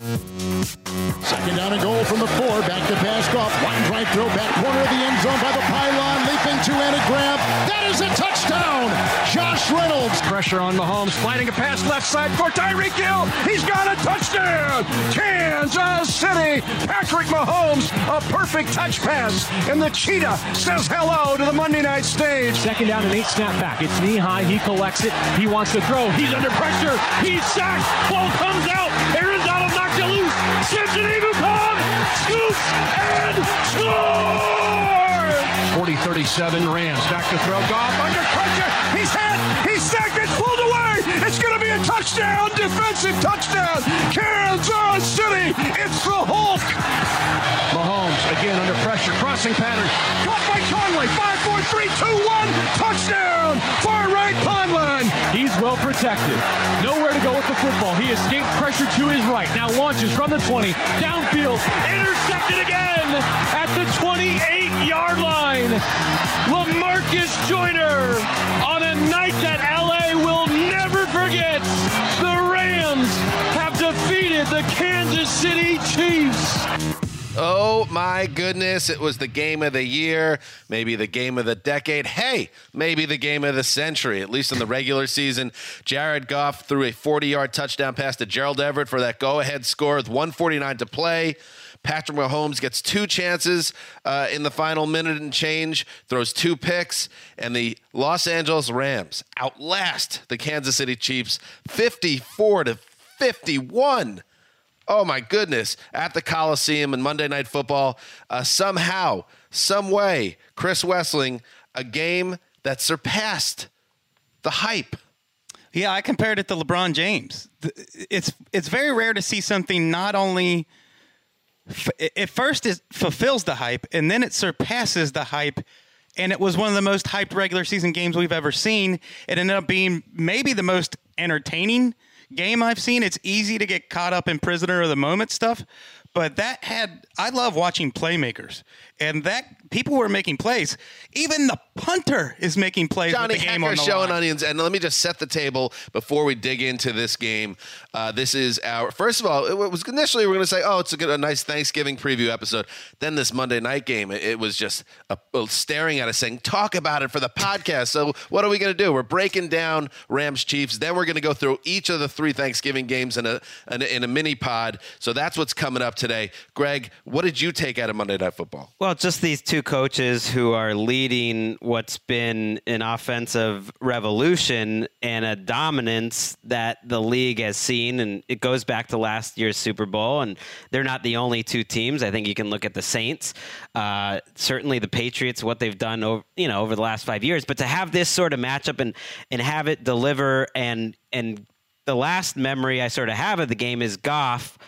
Second down and goal from the four. Back to pass off. One right throw back corner of the end zone by the pylon. Leaping two-handed grab. That is a touchdown. Josh Reynolds. Pressure on Mahomes. Sliding a pass left side for Tyreek Hill. He's got a touchdown. Kansas City. Patrick Mahomes. A perfect touch pass. And the cheetah says hello to the Monday night stage. Second down and eight snap back. It's knee high. He collects it. He wants to throw. He's under pressure. He's sacked. Ball comes out. Scoops and scores! 40-37 Rams. Back to throw. Goff under pressure. He's hit. He's sacked. It's pulled away. It's going to be a touchdown. Defensive touchdown. Kansas City. It's the Hulk. Mahomes again under pressure. Crossing pattern. Caught by Conley. 5, 4, 3, 2, 1. Touchdown. Far right Conley. Well protected. Nowhere to go with the football. He escaped pressure to his right. Now launches from the 20. Downfield. Intercepted again at the 28-yard line. Lamarcus Joyner on a night that LA will never forget. The Rams have defeated the Kansas City Chiefs. Oh my goodness, it was the game of the year, maybe the game of the decade. Hey, maybe the game of the century, at least in the regular season. Jared Goff threw a 40 yard touchdown pass to Gerald Everett for that go ahead score with 149 to play. Patrick Mahomes gets two chances uh, in the final minute and change, throws two picks, and the Los Angeles Rams outlast the Kansas City Chiefs 54 to 51. Oh my goodness! At the Coliseum and Monday Night Football, uh, somehow, some way, Chris Wesseling, a game that surpassed the hype. Yeah, I compared it to LeBron James. It's it's very rare to see something not only at first it fulfills the hype and then it surpasses the hype. And it was one of the most hyped regular season games we've ever seen. It ended up being maybe the most entertaining game I've seen. It's easy to get caught up in prisoner of the moment stuff, but that had I love watching playmakers, and that people were making plays. Even the punter is making plays Johnny with the game Hekker on the showing line. onions, and let me just set the table before we dig into this game. Uh, this is our first of all. It was initially we are going to say, "Oh, it's a, good, a nice Thanksgiving preview episode." Then this Monday night game, it, it was just a, a staring at us, saying, "Talk about it for the podcast." So what are we going to do? We're breaking down Rams Chiefs. Then we're going to go through each of the three Thanksgiving games in a, in a in a mini pod. So that's what's coming up today. Greg, what did you take out of Monday Night Football? Well, just these two coaches who are leading what's been an offensive revolution and a dominance that the league has seen. And it goes back to last year's Super Bowl. And they're not the only two teams. I think you can look at the Saints, uh, certainly the Patriots, what they've done over, you know, over the last five years. But to have this sort of matchup and, and have it deliver and, and the last memory I sort of have of the game is Goff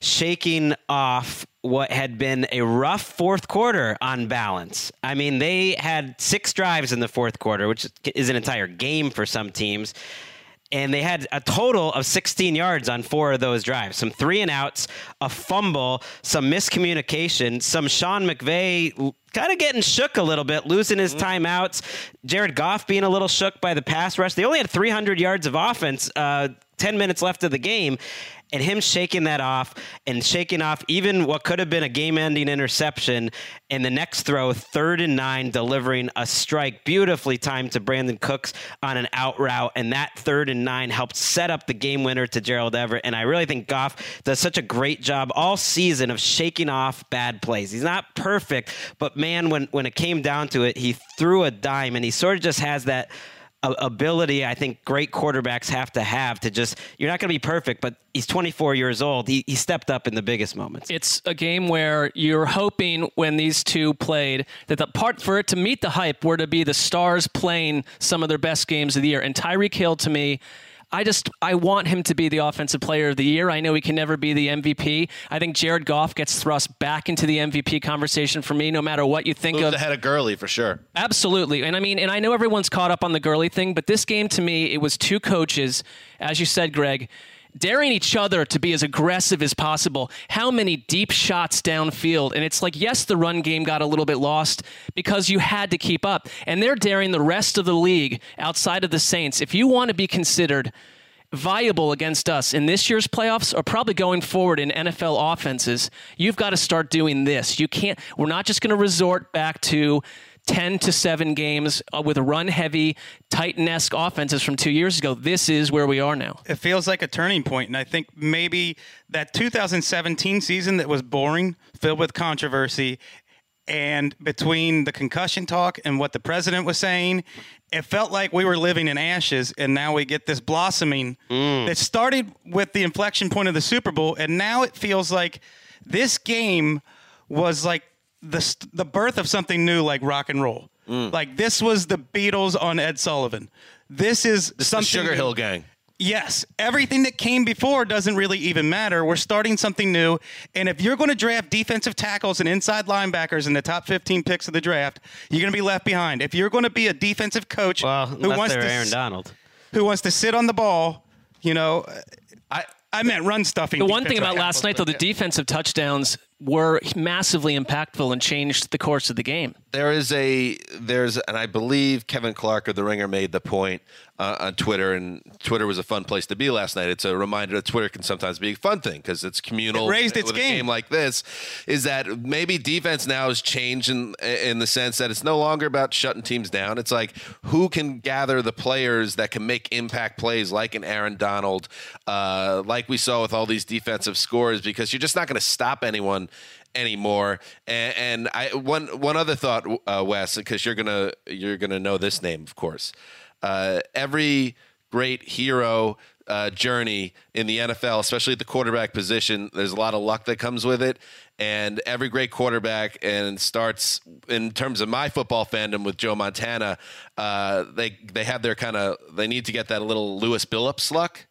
shaking off what had been a rough fourth quarter on balance. I mean, they had six drives in the fourth quarter, which is an entire game for some teams. And they had a total of 16 yards on four of those drives. Some three and outs, a fumble, some miscommunication, some Sean McVay kind of getting shook a little bit, losing his timeouts. Jared Goff being a little shook by the pass rush. They only had 300 yards of offense, uh, 10 minutes left of the game and him shaking that off and shaking off even what could have been a game-ending interception and the next throw third and nine delivering a strike beautifully timed to brandin cooks on an out route. And that third and nine helped set up the game winner to gerald everett. And i really think goff does such a great job all season of shaking off bad plays. He's not perfect but man when, when it came down to it he threw a dime and he sort of just has that ability I think great quarterbacks have to have to just you're not going to be perfect but he's 24 years old. He, he stepped up in the biggest moments. It's a game where you're hoping when these two played that the part for it to meet the hype were to be the stars playing some of their best games of the year. And Tyreek Hill to me I just I want him to be the offensive player of the year. I know he can never be the MVP. I think Jared Goff gets thrust back into the MVP conversation for me, no matter what you think Moves of. ahead of Gurley for sure. Absolutely, and I mean, and I know everyone's caught up on the Gurley thing, but this game to me, it was two coaches, as you said, Greg daring each other to be as aggressive as possible. How many deep shots downfield? And it's like, yes, the run game got a little bit lost because you had to keep up. And they're daring the rest of the league outside of the Saints. If you want to be considered viable against us in this year's playoffs or probably going forward in NFL offenses, you've got to start doing this. You can't, we're not just going to resort back to 10 to 7 games uh, with run heavy, Titan esque offenses from two years ago. This is where we are now. It feels like a turning point, and I think maybe that 2017 season that was boring, filled with controversy, and between the concussion talk and what the president was saying, it felt like we were living in ashes, and now we get this blossoming Mm. that started with the inflection point of the Super Bowl, and now it feels like this game was like the st- the birth of something new, like rock and roll. Mm. Like this was the Beatles on Ed Sullivan. This is This is the something Sugar new. Hill Gang. Yes, everything that came before doesn't really even matter. We're starting something new. And if you're going to draft defensive tackles and inside linebackers in the top 15 picks of the draft, you're going to be left behind. If you're going to be a defensive coach well who unless wants they're to Aaron Donald who wants to sit on the ball, you know, I I meant run stuffing. The one thing defensive about last night, though, the defensive touchdowns were massively impactful and changed the course of the game. There is a there's and I believe Kevin Clark of the Ringer made the point uh, on Twitter, and Twitter was a fun place to be last night. It's a reminder that Twitter can sometimes be a fun thing because it's communal. It raised its with game. A game like this is that maybe defense now is changed in in the sense that it's no longer about shutting teams down. It's like who can gather the players that can make impact plays, like an Aaron Donald, uh, like we saw with all these defensive scores, because you're just not going to stop anyone anymore. And, and I one one other thought, uh, Wes, because you're gonna you're gonna know this name, of course. Uh, every great hero uh, journey in the NFL, especially at the quarterback position, there's a lot of luck that comes with it. And every great quarterback, and starts in terms of my football fandom with Joe Montana. Uh, they they have their kind of they need to get that little Lewis Billups luck.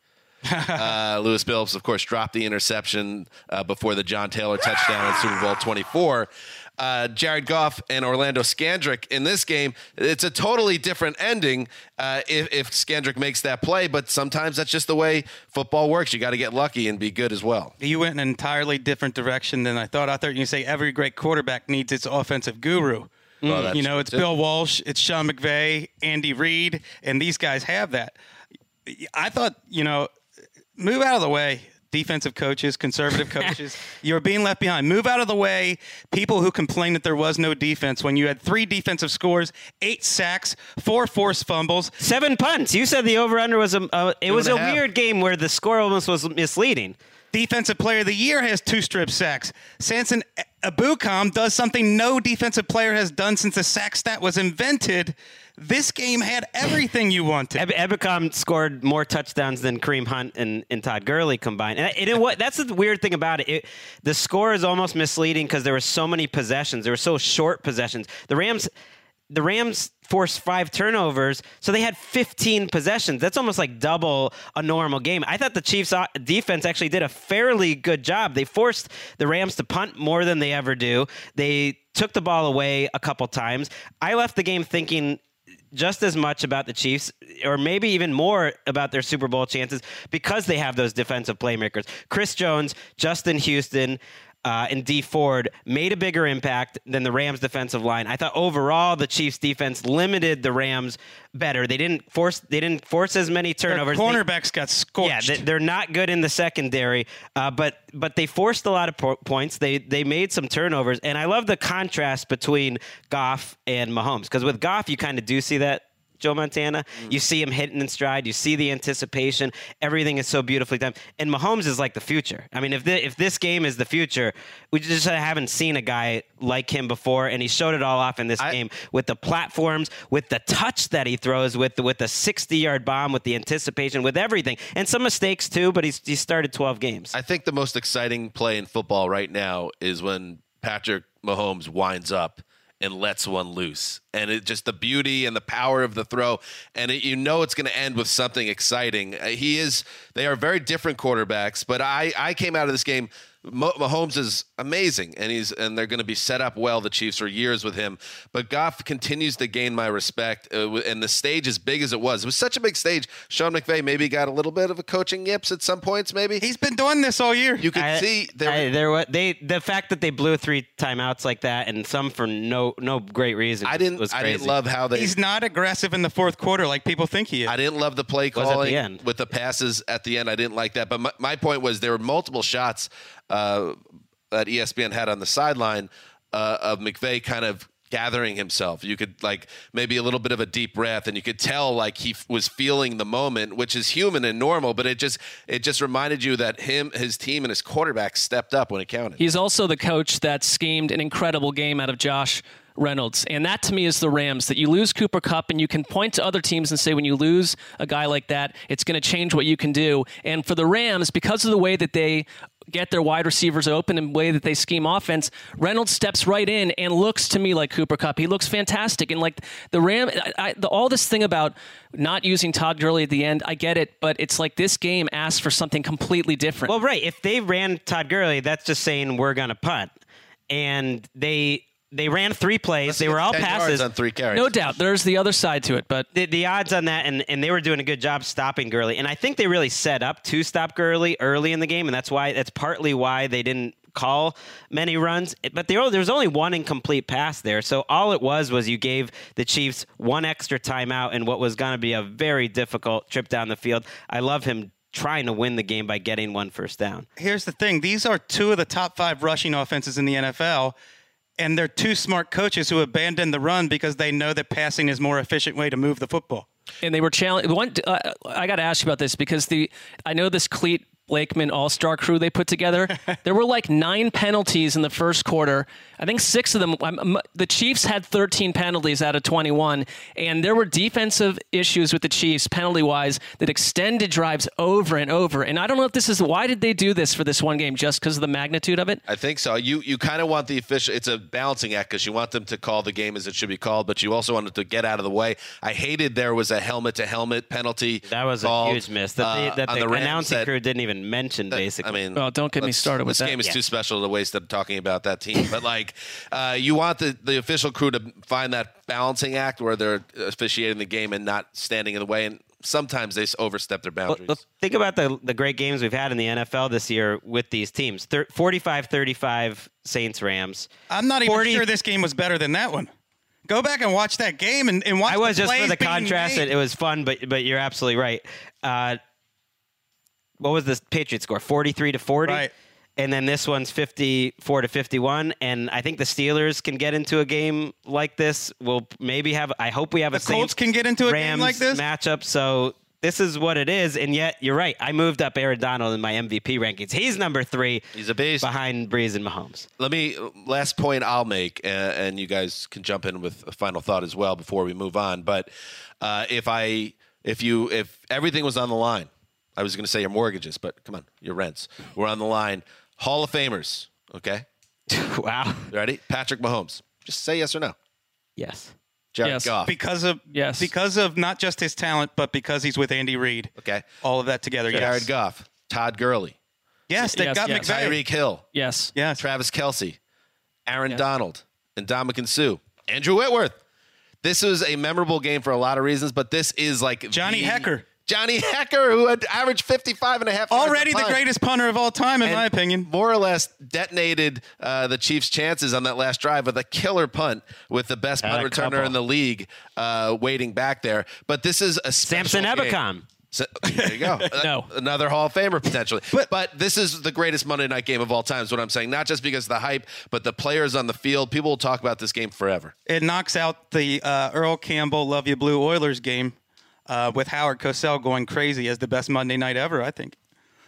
uh, Lewis Billups, of course, dropped the interception uh, before the John Taylor touchdown in Super Bowl 24. Uh, Jared Goff and Orlando Scandrick in this game, it's a totally different ending uh, if, if Scandrick makes that play, but sometimes that's just the way football works. You got to get lucky and be good as well. You went in an entirely different direction than I thought. I thought you say every great quarterback needs its offensive guru. Well, you know, it's. Bill Walsh, it's Sean McVay, Andy Reid, and these guys have that. I thought, you know, move out of the way. Defensive coaches, conservative coaches, you're being left behind. Move out of the way. People who complain that there was no defense when you had three defensive scores, eight sacks, four forced fumbles, seven punts you said the over under was a uh, it Two was a weird game where the score almost was misleading Defensive Player of the Year has two strip sacks. Samson Ebukam does something no defensive player has done since the sack stat was invented. This game had everything you wanted. Eb- Ebukam scored more touchdowns than Kareem Hunt and, and Todd Gurley combined. And, and it, what, that's the weird thing about it. it the score is almost misleading because there were so many possessions. There were so short possessions. The Rams the Rams forced five turnovers, so they had 15 possessions. That's almost like double a normal game. I thought the Chiefs' defense actually did a fairly good job. They forced the Rams to punt more than they ever do. They took the ball away a couple times. I left the game thinking just as much about the Chiefs, or maybe even more about their Super Bowl chances because they have those defensive playmakers. Chris Jones, Justin Houston, uh, and Dee Ford made a bigger impact than the Rams defensive line. I thought overall the Chiefs defense limited the Rams better. They didn't force they didn't force as many Their turnovers. They- cornerbacks got scorched. yeah, they, they're not good in the secondary, uh, but but they forced a lot of po- points. They they made some turnovers, and I love the contrast between Goff and Mahomes because with Goff you kind of do see that. Joe Montana, mm. you see him hitting in stride. You see the anticipation. Everything is so beautifully done. And Mahomes is like the future. I mean, if the, if this game is the future, we just haven't seen a guy like him before, and he showed it all off in this game with the platforms, with the touch that he throws, with the, with the 60 yard bomb, with the anticipation, with everything, and some mistakes too. But he's he started 12 games. I think the most exciting play in football right now is when Patrick Mahomes winds up and lets one loose. And it just the beauty and the power of the throw. And it, you know it's going to end with something exciting. Uh, He is, they are very different quarterbacks, but I, I came out of this game. Mo- Mahomes is amazing, and he's and they're going to be set up well. The Chiefs are years with him, but Goff continues to gain my respect. Uh, and the stage, as big as it was, it was such a big stage. Sean McVay maybe got a little bit of a coaching yips at some points. Maybe he's been doing this all year. You could I- see there. I, there wa- they the fact that they blew three timeouts like that and some for no no great reason. I didn't. Was I didn't love how they. He's not aggressive in the fourth quarter like people think he is. I didn't love the play Was at the calling end. with the passes at the end. I didn't like that. But my, my point was there were multiple shots uh, that ESPN had on the sideline uh, of McVay kind of gathering himself. You could like maybe a little bit of a deep breath, and you could tell like he f- was feeling the moment, which is human and normal. But it just it just reminded you that him, his team, and his quarterback stepped up when it counted. He's also the coach that schemed an incredible game out of Josh Reynolds. And that to me is the Rams that you lose Cooper Kupp and you can point to other teams and say when you lose a guy like that, it's going to change what you can do. And for the Rams, because of the way that they get their wide receivers open the way that they scheme offense, Reynolds steps right in and looks to me like Cooper Kupp. He looks fantastic. And like the Ram, I, I, the, all this thing about not using Todd Gurley at the end, I get it, but it's like this game asks for something completely different. Well, right. If they ran Todd Gurley, that's just saying we're going to punt. And they they ran three plays. they were all 10 yards passes. on three carries. no doubt, there's the other side to it, but the, the odds on that, and, and they were doing a good job stopping Gurley. And I think they really set up to stop Gurley early in the game, and that's why that's partly why they didn't call many runs. But there, there was only one incomplete pass there, so all it was was you gave the Chiefs one extra timeout in what was going to be a very difficult trip down the field. I love him trying to win the game by getting one first down. Here's the thing: these are two of the top five rushing offenses in the NFL, and they're two smart coaches who abandon the run because they know that passing is more efficient way to move the football. and they were challenged. One, uh, I got to ask you about this because the I know this cleat Blakeman All Star crew they put together. there were like nine penalties in the first quarter. I think six of them. um, The Chiefs had 13 penalties out of 21, and there were defensive issues with the Chiefs penalty wise that extended drives over and over. And I don't know if this is why did they do this for this one game just because of the magnitude of it. I think so. You you kind of want the official. It's a balancing act because you want them to call the game as it should be called, but you also want it to get out of the way. I hated there was a helmet to helmet penalty. That was called, a huge miss that uh, the, that on the, Rams announcing that- crew didn't even mention. basically, I mean, Well, don't get me started with this that. game is Yeah. too special to waste of talking about that team. But like, uh, you want the the official crew to find that balancing act where they're officiating the game and not standing in the way. And sometimes they overstep their Well, boundaries. look, think about the the great games we've had in the NFL this year with these teams. Thir- 45-35 Saints Rams. I'm not even 40 sure this game was better than that one. Go back and watch that game and, and watch. I was the just for the contrast. made. It, it was fun, but but you're absolutely right. Uh, what was the Patriots score? 43 to 40. Right. And then this one's 54 to 51. And I think the Steelers can get into a game like this. We'll maybe have, I hope we have The a Saints Colts can get into a game like this? matchup. So this is what it is. And yet, you're right. I moved up Aaron Donald in my MVP rankings. He's number three He's a beast. behind Brees and Mahomes. Let me last point I'll make, uh, and you guys can jump in with a final thought as well before we move on. But uh, if I, if you, if everything was on the line, I was going to say your mortgages, but come on, your rents were on the line. Hall of Famers, okay? wow. Ready? Patrick Mahomes. Just say yes or no. Yes. Jared Yes. Goff. because of Yes. because of not just his talent, but because he's with Andy Reid. Okay. all of that together. Jared Yes, Goff, Todd Gurley, yes, they Yes, got yes. McVay. Tyreek Hill, Yes. Yes, Travis Kelce, Aaron Yes. Donald, and Ndamukong Suh, Andrew Whitworth. This was a memorable game for a lot of reasons, but this is like Johnny the- Hekker. Johnny Hekker, who had averaged 55 and a half already the punt. greatest punter of all time, in and my opinion. More or less detonated uh, the Chiefs' chances on that last drive with a killer punt with the best Had punt returner couple. in the league uh, waiting back there. But this is a special Samson game. Ebukam. So, there you go. No. Another Hall of Famer potentially. But, this is the greatest Monday night game of all time, is what I'm saying. Not just because of the hype, but the players on the field. People will talk about this game forever. It knocks out the uh, Earl Campbell "Love You Blue" Oilers game uh, with Howard Cosell going crazy as the best Monday night ever. I think.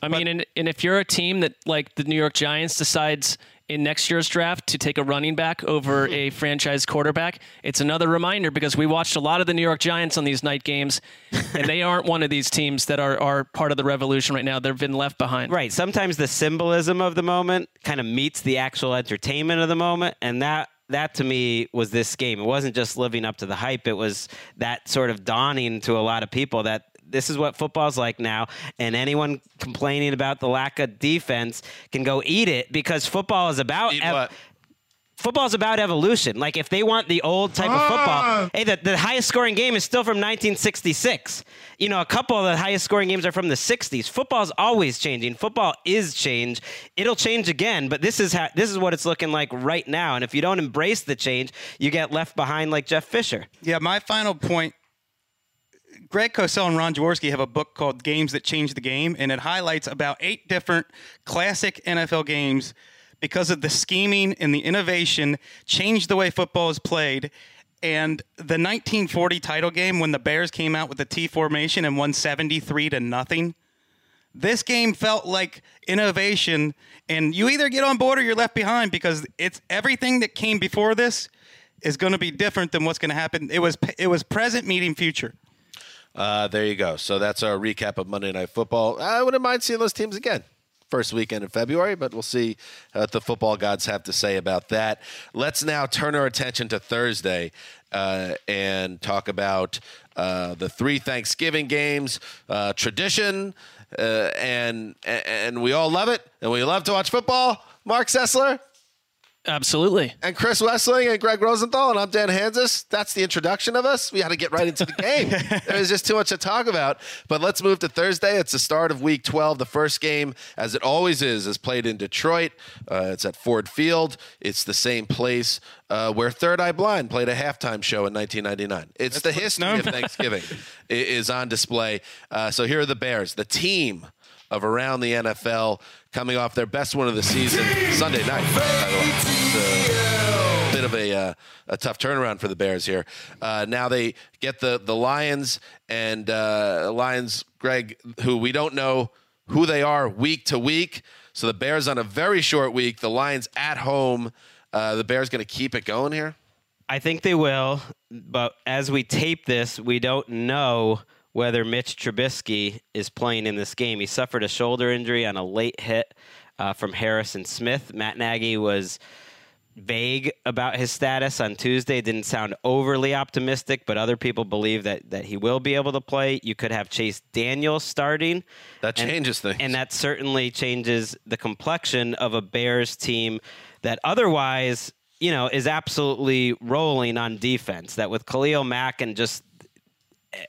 I mean, and, and if you're a team that, like the New York Giants, decides in next year's draft to take a running back over a franchise quarterback, it's another reminder because we watched a lot of the New York Giants on these night games, and they aren't one of these teams that are, are part of the revolution right now. They've been left behind. Right. Sometimes the symbolism of the moment kind of meets the actual entertainment of the moment, and that that to me was this game. It wasn't just living up to the hype. It was that sort of dawning to a lot of people that this is what football's like now, and anyone complaining about the lack of defense can go eat it because football is about Eat what? Football is about evolution. Like if they want the old type of football, ah. hey, the, the highest scoring game is still from 1966. You know, a couple of the highest scoring games are from the 60s. Football's always changing. Football is change. It'll change again, but this is how, this is what it's looking like right now. And if you don't embrace the change, you get left behind like Jeff Fisher. Yeah, my final point. Greg Cosell and Ron Jaworski have a book called Games That Change the Game, and it highlights about eight different classic NFL games because of the scheming and the innovation changed the way football is played. And the 1940 title game when the Bears came out with the T formation and won 73 to nothing. This game felt like innovation, and you either get on board or you're left behind because it's everything that came before this is going to be different than what's going to happen. It was it was present meeting future. Uh, there you go. So that's our recap of Monday Night Football. I wouldn't mind seeing those teams again. First weekend in February, but we'll see what the football gods have to say about that. Let's now turn our attention to Thursday uh, and talk about uh, the three Thanksgiving games, uh, tradition, uh, and and we all love it, and we love to watch football. Marc Sessler Absolutely. and Chris Wesseling and Gregg Rosenthal, and I'm Dan Hanzus. That's the introduction of us. We had to get right into the game. There's just too much to talk about. But let's move to Thursday. It's the start of Week 12. The first game, as it always is, is played in Detroit. Uh, it's at Ford Field. It's the same place uh, where Third Eye Blind played a halftime show in 1999. It's the history known of Thanksgiving is on display. Uh, so here are the Bears, the team of around the NFL, coming off their best one of the season Sunday night. It's a bit of a uh, a tough turnaround for the Bears here. Uh, now they get the the Lions and uh, Lions, Greg, who we don't know who they are week to week. So the Bears on a very short week. The Lions at home. Uh, the Bears going to keep it going here. I think they will, but as we tape this, we don't know whether Mitch Trubisky is playing in this game. He suffered a shoulder injury on a late hit uh, from Harrison Smith. Matt Nagy was vague about his status on Tuesday. Didn't sound overly optimistic, but other people believe that that he will be able to play. You could have Chase Daniel starting. That And- changes things. And that certainly changes the complexion of a Bears team that otherwise, you know, is absolutely rolling on defense. That with Khalil Mack and just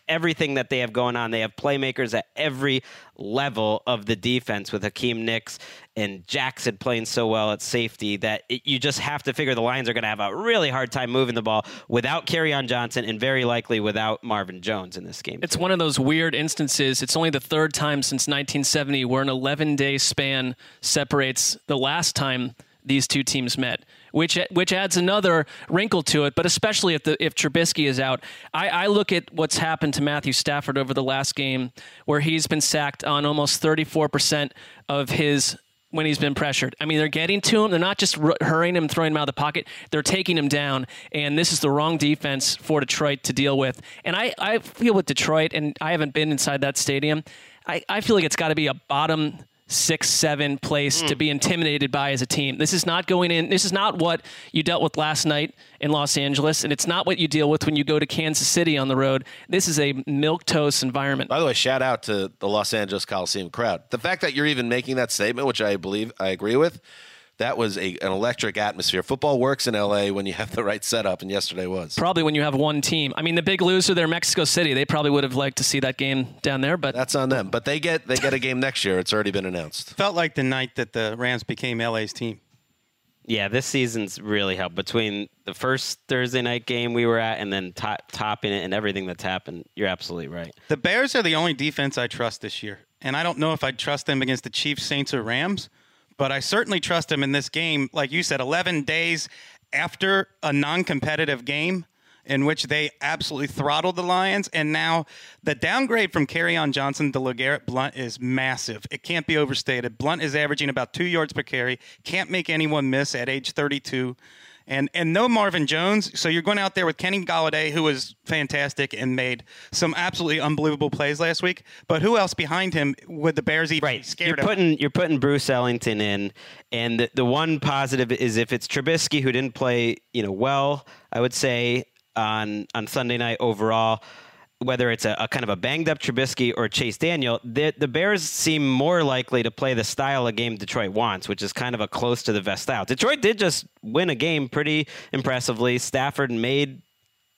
everything that they have going on, they have playmakers at every level of the defense with Akiem Hicks and Jackson playing so well at safety that it, you just have to figure the Lions are going to have a really hard time moving the ball without on Johnson and very likely without Marvin Jones in this game. It's one of those weird instances. It's only the third time since 1970 where an 11 day span separates the last time these two teams met, which which adds another wrinkle to it. But especially if the if Trubisky is out, I, I look at what's happened to Matthew Stafford over the last game, where he's been sacked on almost 34 percent of his when he's been pressured. I mean, they're getting to him. They're not just r- hurrying him, throwing him out of the pocket. They're taking him down. And this is the wrong defense for Detroit to deal with. And I, I feel with Detroit, and I haven't been inside that stadium, I, I feel like it's got to be a bottom six, seven place to mm. be intimidated by as a team. This is not going in. This is not what you dealt with last night in Los Angeles, and it's not what you deal with when you go to Kansas City on the road. This is a milk toast environment. By the way, shout out to the Los Angeles Coliseum crowd. The fact that you're even making that statement, which I believe I agree with, that was a, an electric atmosphere. Football works in LA when you have the right setup, and yesterday was. Probably when you have one team. I mean, the big loser there, Mexico City. They probably would have liked to see that game down there, but That's on them. But they get they get a game next year. It's already been announced. Felt like the night that the Rams became LA's team. Yeah, this season's really helped between the first Thursday night game we were at and then top, topping it and everything that's happened. You're absolutely right. The Bears are the only defense I trust this year. And I don't know if I'd trust them against the Chiefs, Saints, or Rams, but I certainly trust him in this game. Like you said, 11 days after a non competitive game in which they absolutely throttled the Lions. And now the downgrade from Kerryon Johnson to LeGarrette Blunt is massive. It can't be overstated. Blunt is averaging about two yards per carry, can't make anyone miss at age 32 and and no Marvin Jones. So you're going out there with Kenny Golladay, who was fantastic and made some absolutely unbelievable plays last week. But who else behind him would the Bears even Right. scared You're putting you're putting Bruce Ellington in, and the, the one positive is if it's Trubisky who didn't play, you know, well, I would say on on Sunday night overall. Whether it's a, a kind of a banged up Trubisky or Chase Daniel, the, the Bears seem more likely to play the style of game Detroit wants, which is kind of a close to the vest style. Detroit did just win a game pretty impressively. Stafford made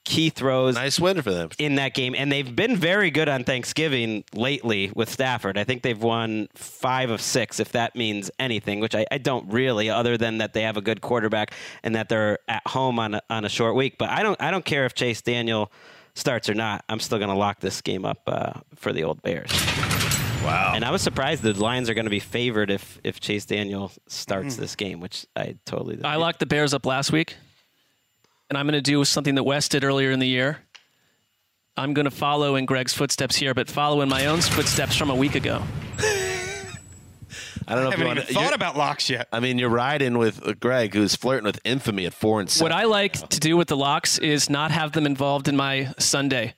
key throws Nice win for them. in that game, and they've been very good on Thanksgiving lately with Stafford. I think they've won five of six, if that means anything, which I, I don't really, other than that they have a good quarterback and that they're at home on a, on a short week. But I don't I don't care if Chase Daniel starts or not. I'm still going to lock this game up uh, for the old Bears. Wow. And I was surprised the Lions are going to be favored if if Chase Daniel starts this game, which I totally. Did. I locked the Bears up last week, and I'm going to do something that Wes did earlier in the year. I'm going to follow in Greg's footsteps here, but follow in my own footsteps from a week ago. I don't know I if you haven't want even thought about locks yet. I mean, you're riding with uh, Greg, who's flirting with infamy at four and seven. What I like to do with the locks is not have them involved in my Sunday,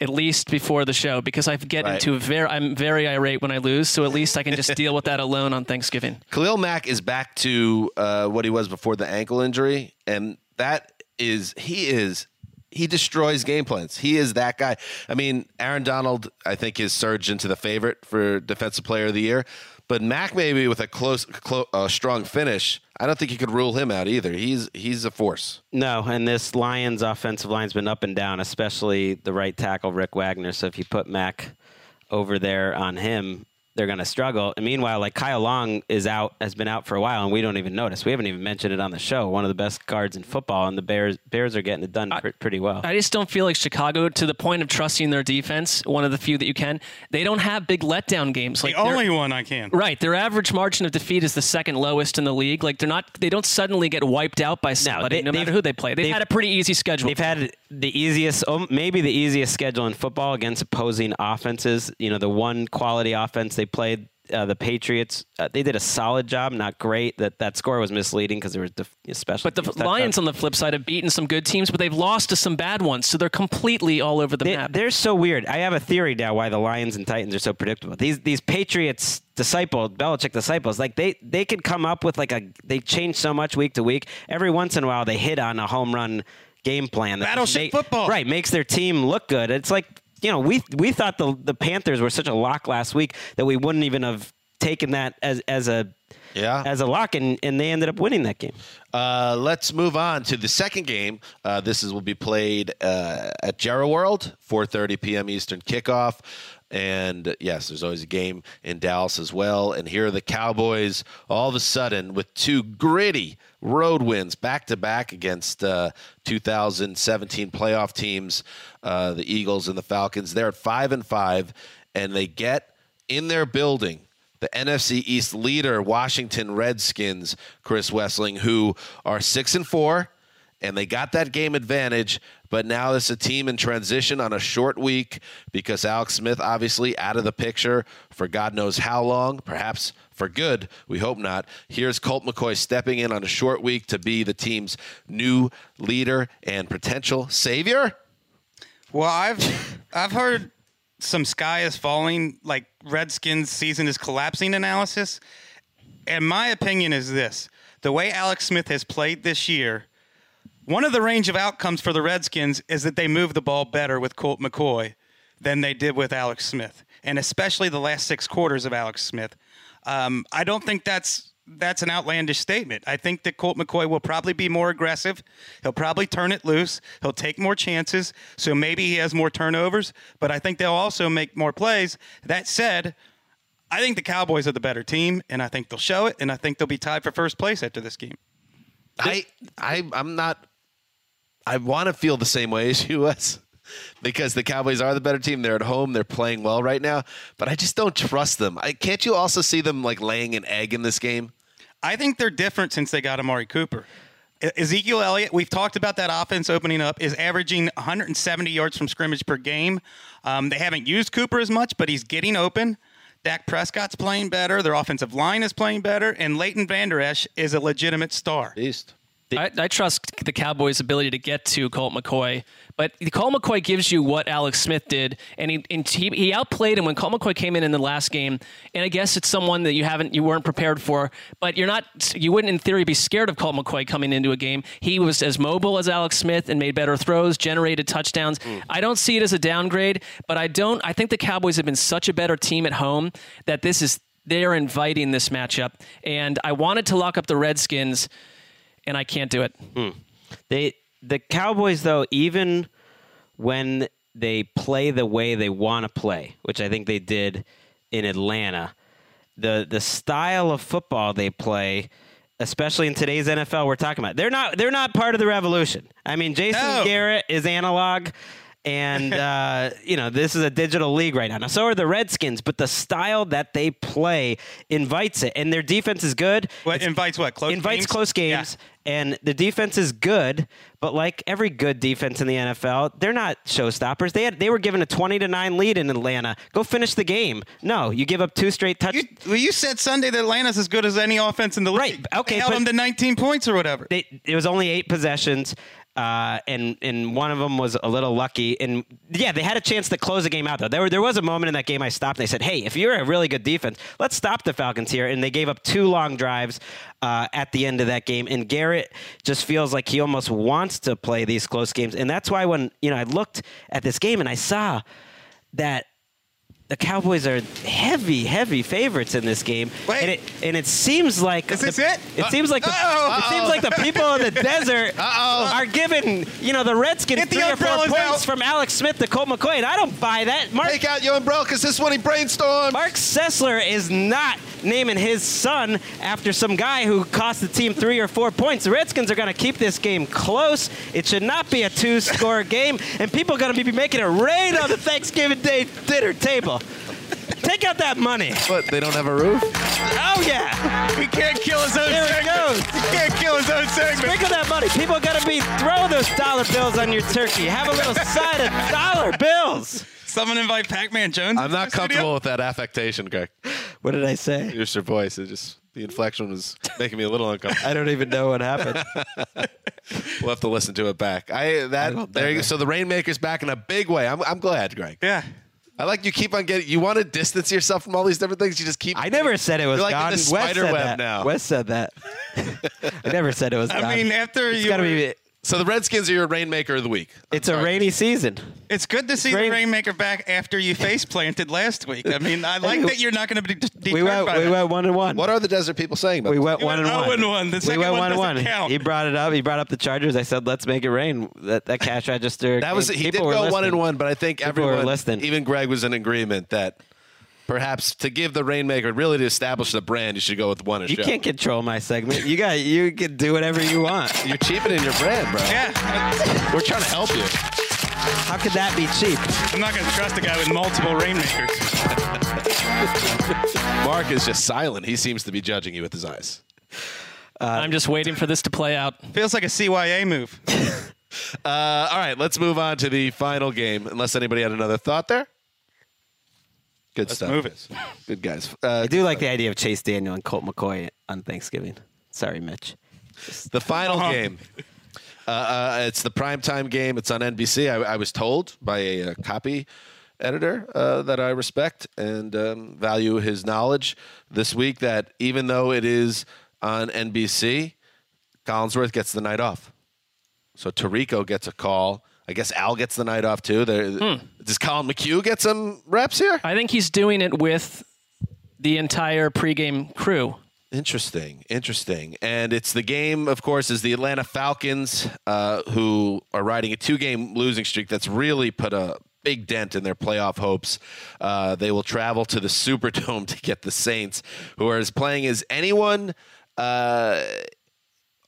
at least before the show, because I get Right. into a very, I'm very irate when I lose. So at least I can just deal with that alone on Thanksgiving. Khalil Mack is back to uh, what he was before the ankle injury, and that is he is he destroys game plans. He is that guy. I mean, Aaron Donald, I think, is surged into the favorite for Defensive Player of the Year, but Mack maybe with a close, clo- uh, strong finish. I don't think you could rule him out either. He's he's a force. No, and this Lions offensive line's been up and down, especially the right tackle Rick Wagner. So if you put Mack over there on him, they're going to struggle. And meanwhile, like Kyle Long is out, has been out for a while, and we don't even notice. We haven't even mentioned it on the show. One of the best guards in football, and the Bears Bears are getting it done pr- pretty well. I just don't feel like Chicago, to the point of trusting their defense, one of the few that you can, they don't have big letdown games. Like the only one I can. Right, their average margin of defeat is the second lowest in the league. Like they're not, they don't suddenly get wiped out by somebody, they- no matter who they play. They've, they've- had a pretty easy schedule. They've had the easiest, oh, maybe the easiest schedule in football against opposing offenses. You know, the one quality offense they played, uh, the Patriots, uh, they did a solid job, not great. That that score was misleading because there was def- special. but the teams Lions, touchdowns. on the flip side, have beaten some good teams, but they've lost to some bad ones. So they're completely all over the They, map. they're so weird. I have a theory now why the Lions and Titans are so predictable. These these Patriots disciple Belichick disciples like they they could come up with like a they change so much week to week. Every once in a while they hit on a home run game plan that just Battleship football. right makes their team look good. It's like you know we we thought the the Panthers were such a lock last week that we wouldn't even have taken that as as a Yeah. as a lock and, and they ended up winning that game. Uh, let's move on to the second game. Uh, this is will be played uh, at Jerry World, 4:30 p.m. Eastern kickoff. And yes, there's always a game in Dallas as well. And here are the Cowboys all of a sudden with two gritty road wins back to back against uh, 2017 playoff teams, uh, the Eagles and the Falcons. They're at five and five, and they get in their building the NFC East leader, Washington Redskins, Chris Wesseling, who are six and four, and they got that game advantage. But now it's a team in transition on a short week because Alex Smith obviously out of the picture for God knows how long, perhaps for good. We hope not. Here's Colt McCoy stepping in on a short week to be the team's new leader and potential savior. Well, I've I've heard some sky is falling, like Redskins season is collapsing analysis. And my opinion is this the way Alex Smith has played this year, one of the range of outcomes for the Redskins is that they move the ball better with Colt McCoy than they did with Alex Smith, and especially the last six quarters of Alex Smith. Um, I don't think that's that's an outlandish statement. I think that Colt McCoy will probably be more aggressive. He'll probably turn it loose. He'll take more chances. So maybe he has more turnovers, but I think they'll also make more plays. That said, I think the Cowboys are the better team, and I think they'll show it, and I think they'll be tied for first place after this game. I, I, I'm not. I want to feel the same way as you was, because the Cowboys are the better team. They're at home. They're playing well right now, but I just don't trust them. I, can't you also see them like laying an egg in this game? I think they're different since they got Amari Cooper. Ezekiel Elliott, we've talked about that offense opening up, is averaging 170 yards from scrimmage per game. Um, they haven't used Cooper as much, but he's getting open. Dak Prescott's playing better. Their offensive line is playing better, and Leighton Vander Esch is a legitimate star. Beast. I, I trust the Cowboys' ability to get to Colt McCoy, but Colt McCoy gives you what Alex Smith did, and he and he, he outplayed him when Colt McCoy came in in the last game. And I guess it's someone that you haven't you weren't prepared for, but you're not you wouldn't in theory be scared of Colt McCoy coming into a game. He was as mobile as Alex Smith and made better throws, generated touchdowns. Hmm. I don't see it as a downgrade, but I don't. I think the Cowboys have been such a better team at home that this is they're inviting this matchup, and I wanted to lock up the Redskins and I can't do it. Hmm. They the Cowboys though, even when they play the way they want to play, which I think they did in Atlanta, the the style of football they play, especially in today's NFL, we're talking about. They're not they're not part of the revolution. I mean, Jason No. Garrett is analog. And uh, you know this is a digital league right now. Now, so are the Redskins, but the style that they play invites it, and their defense is good. What It's- invites what? Close invites games? close games, and the defense is good. But like every good defense in the NFL, they're not showstoppers. They had they were given a twenty to nine lead in Atlanta. Go finish the game. No, you give up two straight touch. You, well, you said Sunday that Atlanta's as good as any offense in the league. Right, okay, They held them to 19 points or whatever. They, it was only eight possessions. Uh, and and one of them was a little lucky, and yeah, they had a chance to close the game out. Though there were, there was a moment in that game I stopped. They said, "Hey, if you're a really good defense, let's stop the Falcons here." And they gave up two long drives uh, at the end of that game. And Garrett just feels like he almost wants to play these close games, and that's why when you know I looked at this game and I saw that the Cowboys are heavy, heavy favorites in this game, Wait. and it and it seems like Is the- this it? It seems like the, Uh-oh. it seems like the people in the desert are giving you know the Redskins Get the three or four points out. from Alex Smith to Colt McCoy, and I don't buy that. Mark Take out your umbrella because this one he brainstormed. Marc Sessler is not naming his son after some guy who cost the team three or four points. The Redskins are going to keep this game close. It should not be a two-score game, and people are going to be making it rain on the Thanksgiving Day dinner table. Take out that money. But they don't have a roof. Oh yeah. He can't kill his own There it segment. goes. He can't kill his own segment. Sprinkle that money. People got to be throw those dollar bills on your turkey. Have a little side of dollar bills. Someone invite Pac-Man Jones. I'm not comfortable studio? with that affectation, Greg. What did I say? Just your voice. It just the inflection was making me a little uncomfortable. I don't even know what happened. We'll have to listen to it back. I that there you go. So the Rainmaker's back in a big way. I'm I'm glad, Greg. Yeah. I like you keep on getting. You want to distance yourself from all these different things. You just keep. I never said it was You're like gone. in the Wes spider said web that. now. Wes said that. I never said it was I gone. mean, after it's you got to were- be. So the Redskins are your Rainmaker of the week. I'm It's a rainy season. It's good to see Rain- the Rainmaker back after you face planted last week. I mean, I like that you're not going to be d- deterred We went. by We that. went one and one. What are the desert people saying about We went You one went and oh one. 0 and one. The we went one, one and one. count. He brought it up. He brought up the Chargers. I said, "Let's make it rain." That, that cash register. That was came- he did people were go one listening. and one, but I think People were everyone, listening. even Greg, was in agreement that perhaps to give the Rainmaker really to establish the brand, you should go with one a You show. can't control my segment. You got. You can do whatever you want. You're cheapening your brand, bro. Yeah. We're trying to help you. How could that be cheap? I'm not going to trust a guy with multiple Rainmakers. Mark is just silent. He seems to be judging you with his eyes. I'm just waiting for this to play out. Feels like a CYA move. Uh, all right, let's move on to the final game. Unless anybody had another thought there. Good Let's stuff. move it. Good guys. Uh, I do like the idea of Chase Daniel and Colt McCoy on Thanksgiving. Sorry, Mitch. The final Uh-huh. game. Uh, uh, it's the primetime game. It's on NBC. I, I was told by a, uh copy editor uh, that I respect and um, value his knowledge this week. That even though it is on NBC, Collinsworth gets the night off. So Tirico gets a call. I guess Al gets the night off too. There, Hmm. Does Colin McHugh get some reps here? I think he's doing it with the entire pregame crew. Interesting, interesting. And it's the game, of course, is the Atlanta Falcons, uh, who are riding a two-game losing streak that's really put a big dent in their playoff hopes. Uh, they will travel to the Superdome to get the Saints, who are as playing as anyone. Uh,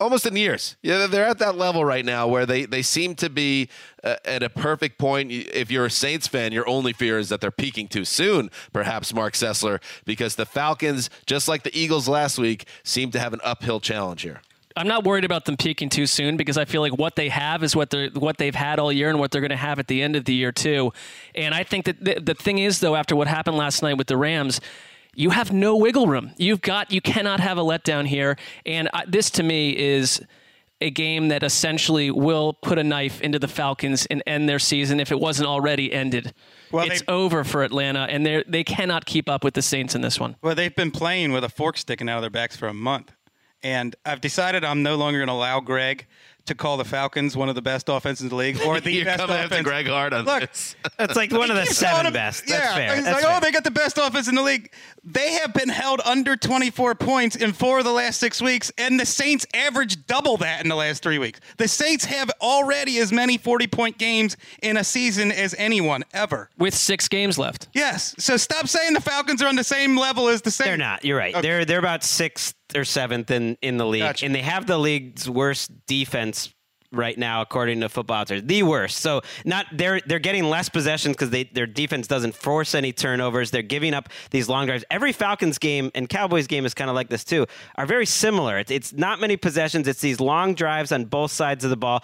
almost in years. Yeah, they're at that level right now where they, they seem to be uh, at a perfect point. If you're a Saints fan, your only fear is that they're peaking too soon, perhaps, Marc Sessler, because the Falcons, just like the Eagles last week, seem to have an uphill challenge here. I'm not worried about them peaking too soon because I feel like what they have is what they what they've had all year and what they're going to have at the end of the year too. And I think that the thing is though, after what happened last night with the Rams, you have no wiggle room. You've got you cannot have a letdown here. And I, this to me is a game that essentially will put a knife into the Falcons and end their season if it wasn't already ended. Well, it's they- over for Atlanta, and they they cannot keep up with the Saints in this one. Well, they've been playing with a fork sticking out of their backs for a month. And I've decided I'm no longer going to allow Gregg to call the Falcons one of the best offenses in the league or the You're best coming after. Gregg Hard on Look, this. That's like one of the He keeps calling seven them- best. That's yeah, fair. He's That's like, fair. oh, they got the best offense in the league. They have been held under 24 points in four of the last six weeks, and the Saints average double that in the last three weeks. The Saints have already as many 40 point games in a season as anyone ever. With six games left. Yes. So stop saying the Falcons are on the same level as the Saints. They're not. You're right. Okay. They're they're about sixth or seventh in, in the league, Gotcha. and they have the league's worst defense right now, according to Football Outsiders. The worst. So not they're they're getting less possessions because their defense doesn't force any turnovers. They're giving up these long drives. Every Falcons game and Cowboys game is kind of like this too. Are very similar. It's, it's not many possessions. It's these long drives on both sides of the ball.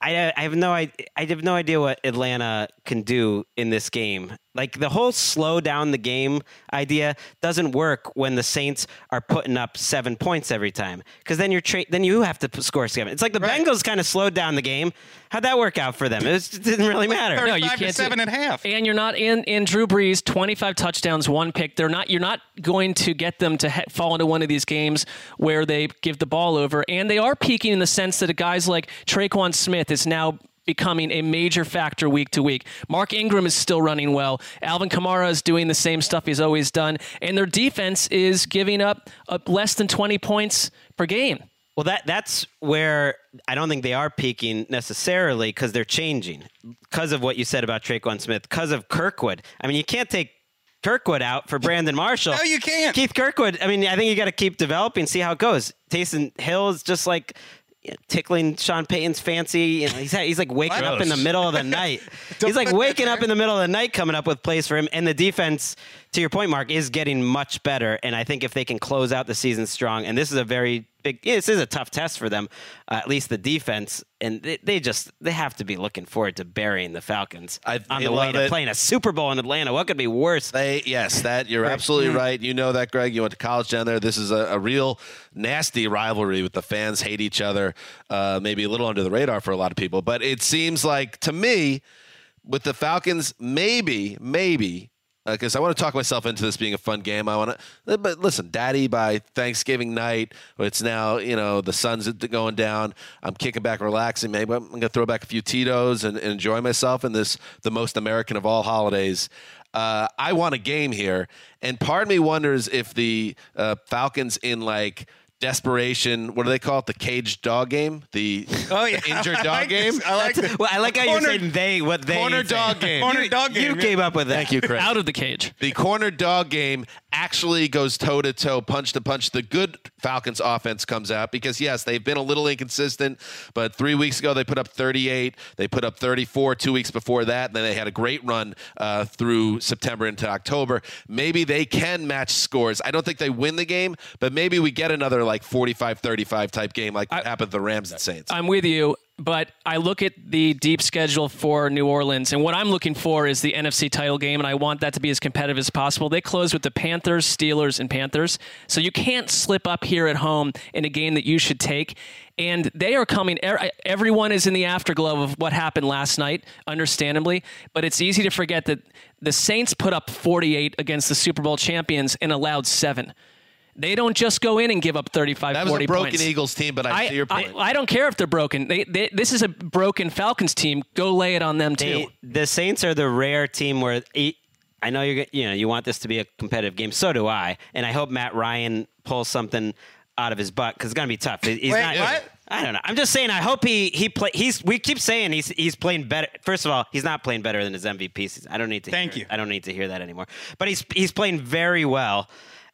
I, I have no I, I have no idea what Atlanta can do in this game. Like the whole slow down the game idea doesn't work when the Saints are putting up seven points every time because then you're tra- then you have to p- score seven. It's like the Right. Bengals kind of slowed down the game. How'd that work out for them? It, was, it didn't really matter. No, you 35 to can't. seven and a half. And you're not in in Drew Brees, 25 touchdowns, one pick. They're not. You're not going to get them to he- fall into one of these games where they give the ball over. And they are peaking in the sense that a guys like Tre'Quan Smith is now becoming a major factor week to week. Mark Ingram is still running well. Alvin Kamara is doing the same stuff he's always done, and their defense is giving up uh, less than 20 points per game. Well, that that's where I don't think they are peaking necessarily because they're changing because of what you said about Tre'Quan Smith, because of Kirkwood. I mean, you can't take Kirkwood out for Brandon Marshall. No, you can't. Keith Kirkwood. I mean, I think you got to keep developing, see how it goes. Taysom Hill is just like you know, tickling Sean Payton's fancy. You know, he's he's like waking up in the middle of the night. He's like waking up in the middle of the night, coming up with plays for him. And the defense, to your point, Mark, is getting much better. And I think if they can close out the season strong, and this is a very big, this is a tough test for them, uh, at least the defense. And they, they just they have to be looking forward to burying the Falcons I- on the way to it. playing a Super Bowl in Atlanta. What could be worse? They yes, that you're absolutely right. You know that, Gregg. You went to college down there. This is a, a real nasty rivalry with the fans hate each other. Uh, maybe a little under the radar for a lot of people, but it seems like to me, with the Falcons, maybe, maybe. Because I want to talk myself into this being a fun game. I want to, but listen, Daddy, by Thanksgiving night, it's now you know the sun's going down. I'm kicking back, relaxing. Maybe I'm going to throw back a few Tito's and, and enjoy myself in this the most American of all holidays. Uh, I want a game here, and part of me wonders if the uh, Falcons in like desperation. What do they call it? The caged dog game. The, Oh, yeah. the injured I dog like game. this. I like this. Well, I like how Corner- you're saying they what they corner say. dog game. Corner dog game. You game. came up with that. Thank you, Chris. Out of the cage. the corner dog game actually goes toe to toe, punch to punch. The good Falcons offense comes out because, yes, they've been a little inconsistent, but three weeks ago they put up 38. They put up 34 two weeks before that. And then they had a great run uh, through September into October. Maybe they can match scores. I don't think they win the game, but maybe we get another like 45 35 type game like what happened to the Rams and Saints. I'm with you. but I look at the deep schedule for New Orleans, and what I'm looking for is the NFC title game, and I want that to be as competitive as possible. They close with the Panthers, Steelers, and Panthers, so you can't slip up here at home in a game that you should take. And they are coming. er- Everyone is in the afterglow of what happened last night, understandably. But it's easy to forget that the Saints put up 48 against the Super Bowl champions and allowed seven. They don't just go in and give up 35, That was 40 a broken points. Eagles team, but I, see your point. I, I don't care if they're broken. They, they, this is a broken Falcons team. Go lay it on them too. They- the Saints are the rare team where I know you're you know you want this to be a competitive game. So do I, and I hope Matt Ryan pulls something out of his butt because it's gonna be tough. He's Wait, not. what? I don't know. I'm just saying. I hope he he play. He's. We keep saying he's he's playing better. First of all, he's not playing better than his MVP season. I don't need to. Thank hear, you. I don't need to hear that anymore. But he's he's playing very well,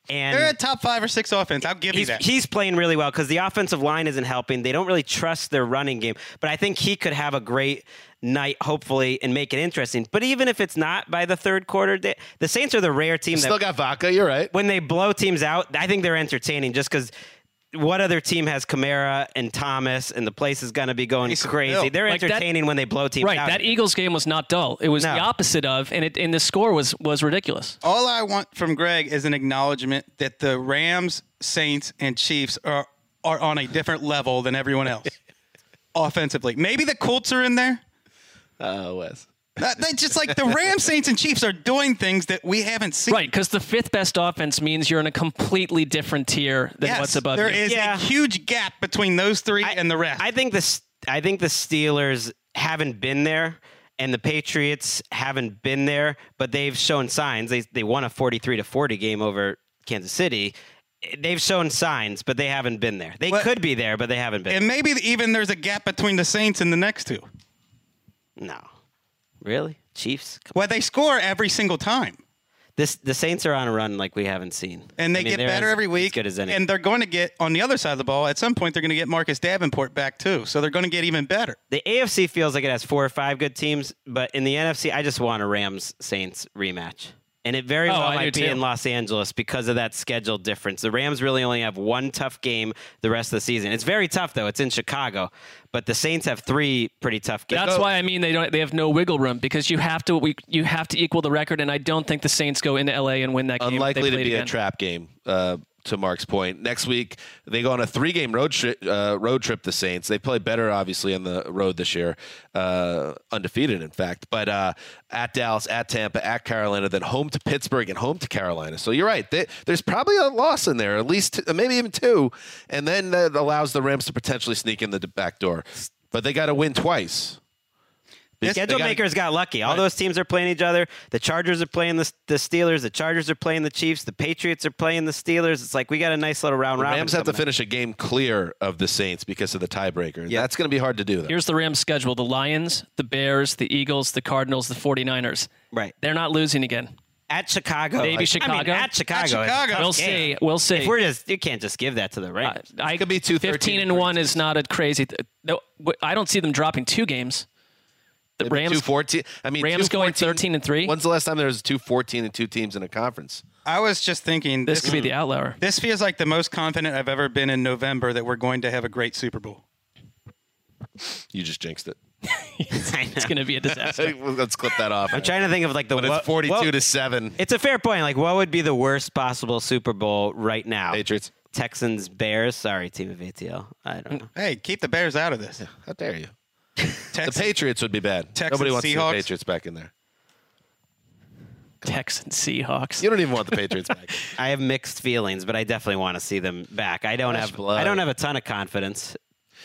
and They're a top five or six offense. I'll give you that. he's playing really well because the offensive line isn't helping. They don't really trust their running game. But I think he could have a great night, hopefully, and make it interesting. But even if it's not by the third quarter, they, the Saints are the rare team Still that got vodka. You're right. when they blow teams out, I think they're entertaining just because. What other team has Kamara and Thomas, and the place is going to be going Taysom crazy? Hill. They're Like that- entertaining when they blow teams right. out. That Eagles game was not dull. It was No. the opposite of, and it and the score was was ridiculous. All I want from Gregg is an acknowledgement that the Rams, Saints, and Chiefs are are on a different level than everyone else offensively. Maybe the Colts are in there. Uh, Wes. That, they just like the Rams, Saints, and Chiefs are doing things that we haven't seen. Right, because the fifth best offense means you're in a completely different tier than Yes, what's above there you. is Yeah. a huge gap between those three and the rest. I think the S- I think the Steelers haven't been there, and the Patriots haven't been there, but they've shown signs. They they won a forty three to forty game over Kansas City. They've shown signs, but they haven't been there. They Well- could be there, but they haven't been. and maybe even there's a gap between the Saints and the next two. no, really, Chiefs. Come Well, they score every single time, This the Saints are on a run like we haven't seen, and they I mean, get better as- every as week. good as any. And they're going to get on the other side of the ball. At some point, they're going to get Marcus Davenport back too. So they're going to get even better. the AFC feels like it has four or five good teams, but in the NFC, I just want a Rams Saints rematch. And it very Oh, well I might be too. in Los Angeles because of that schedule difference. The Rams really only have one tough game the rest of the season. It's very tough though. It's in Chicago, but the Saints have three pretty tough games. That's why I mean they don't. They have no wiggle room because you have to. We, you have to equal the record, and I don't think the Saints go into LA and win that game. Unlikely to be again. a trap game. Uh, to Mark's point, next week they go on a three-game road trip. Uh, road trip. The Saints they play better, obviously, on the road this year, uh, undefeated, in fact. But uh, at Dallas, at Tampa, at Carolina, then home to Pittsburgh and home to Carolina. So you're right. They, there's probably a loss in there, at least t- maybe even two, and then that allows the Rams to potentially sneak in the back door. But they got to win twice. The They schedule gotta- makers got lucky. All those teams are playing each other. The Chargers are playing the, the Steelers. The Chargers are playing the Chiefs. The Patriots are playing the Steelers. It's like we got a nice little round The robin. Rams have to coming up. finish a game clear of the Saints because of the tiebreaker. Yeah. That's going to be hard to do. Though. Here's the Rams schedule: the Lions, the Bears, the Eagles, the Cardinals, the 49ers. Right. They're not losing again. At Chicago. Maybe like- I mean, Chicago? at Chicago. At Chicago. We'll game. see. We'll see. If we're just, you can't just give that to the I, Rams. I could be two 15 and one is not a crazy. Th- no, w- I don't see them dropping two games. The Rams. two fourteen. I mean, Rams going 14 13 and three. When's the last time there was two fourteen and two teams in a conference? I was just thinking This could be the outlier. This feels like the most confident I've ever been in November that we're going to have a great Super Bowl. You just jinxed it. It's going to be a disaster. Let's clip that off. I'm trying to think of like the but it's what- 42 what- to seven. It's a fair point. Like, what would be the worst possible Super Bowl right now? Patriots. Texans, Bears. Sorry, team of ATL. I don't mm. know. Hey, keep the Bears out of this. How dare you? The Patriots would be bad. Texans, Nobody wants Seahawks. the Patriots back in there. Texans, Seahawks. You don't even want the Patriots back. I have mixed feelings, but I definitely want to see them back. I don't Fresh have. blood. I don't have a ton of confidence.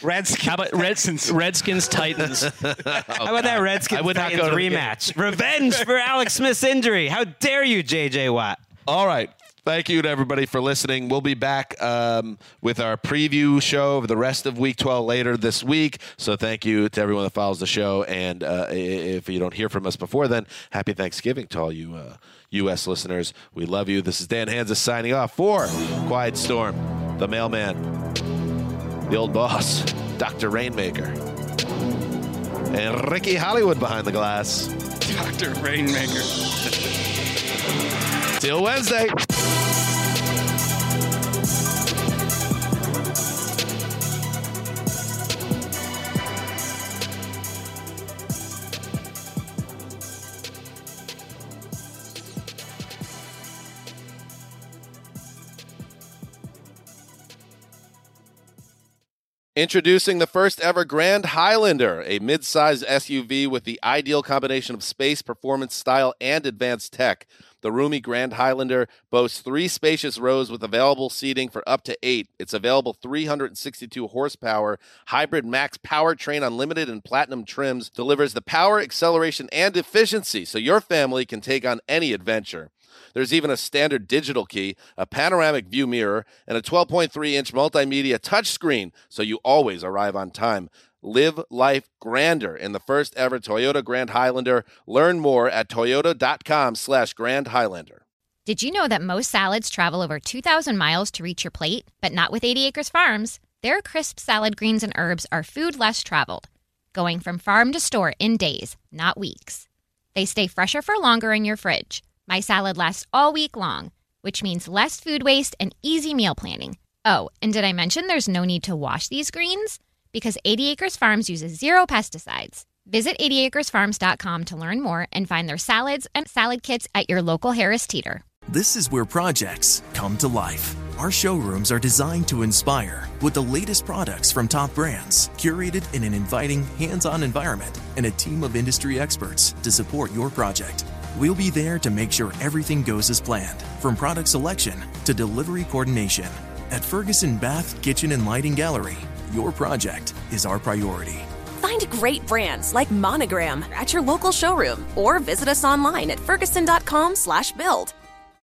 Redskins. How about Reds, Redskins, Titans? Oh, How about that Redskins I would not Titans go to rematch? Revenge for Alex Smith's injury. How dare you, JJ Watt? All right. Thank you to everybody for listening. We'll be back um, with our preview show of the rest of Week 12 later this week. So thank you to everyone that follows the show. And uh, if you don't hear from us before then, happy Thanksgiving to all you uh, U.S. listeners. We love you. This is Dan Hanzus signing off for Quiet Storm, the mailman, the old boss, Dr. Rainmaker, and Ricky Hollywood behind the glass. Dr. Rainmaker. Till Wednesday. Introducing the first ever Grand Highlander, a mid-size SUV with the ideal combination of space, performance, style, and advanced tech. The roomy Grand Highlander boasts three spacious rows with available seating for up to eight. Its available 362 horsepower hybrid max powertrain unlimited and platinum trims delivers the power, acceleration, and efficiency so your family can take on any adventure. There's even a standard digital key, a panoramic view mirror, and a 12.3 inch multimedia touchscreen, so you always arrive on time. Live life grander in the first ever Toyota Grand Highlander. Learn more at toyota.com slash Grand Highlander. Did you know that most salads travel over 2,000 miles to reach your plate? But not with 80 Acres Farms. Their crisp salad greens and herbs are food less traveled, going from farm to store in days, not weeks. They stay fresher for longer in your fridge. My salad lasts all week long, which means less food waste and easy meal planning. Oh, and did I mention there's no need to wash these greens? Because 80 Acres Farms uses zero pesticides. Visit 80acresfarms.com to learn more and find their salads and salad kits at your local Harris Teeter. This is where projects come to life. Our showrooms are designed to inspire with the latest products from top brands, curated in an inviting, hands on environment, and a team of industry experts to support your project. We'll be there to make sure everything goes as planned, from product selection to delivery coordination. At Ferguson Bath, Kitchen, and Lighting Gallery, your project is our priority. Find great brands like Monogram at your local showroom or visit us online at ferguson.com/build.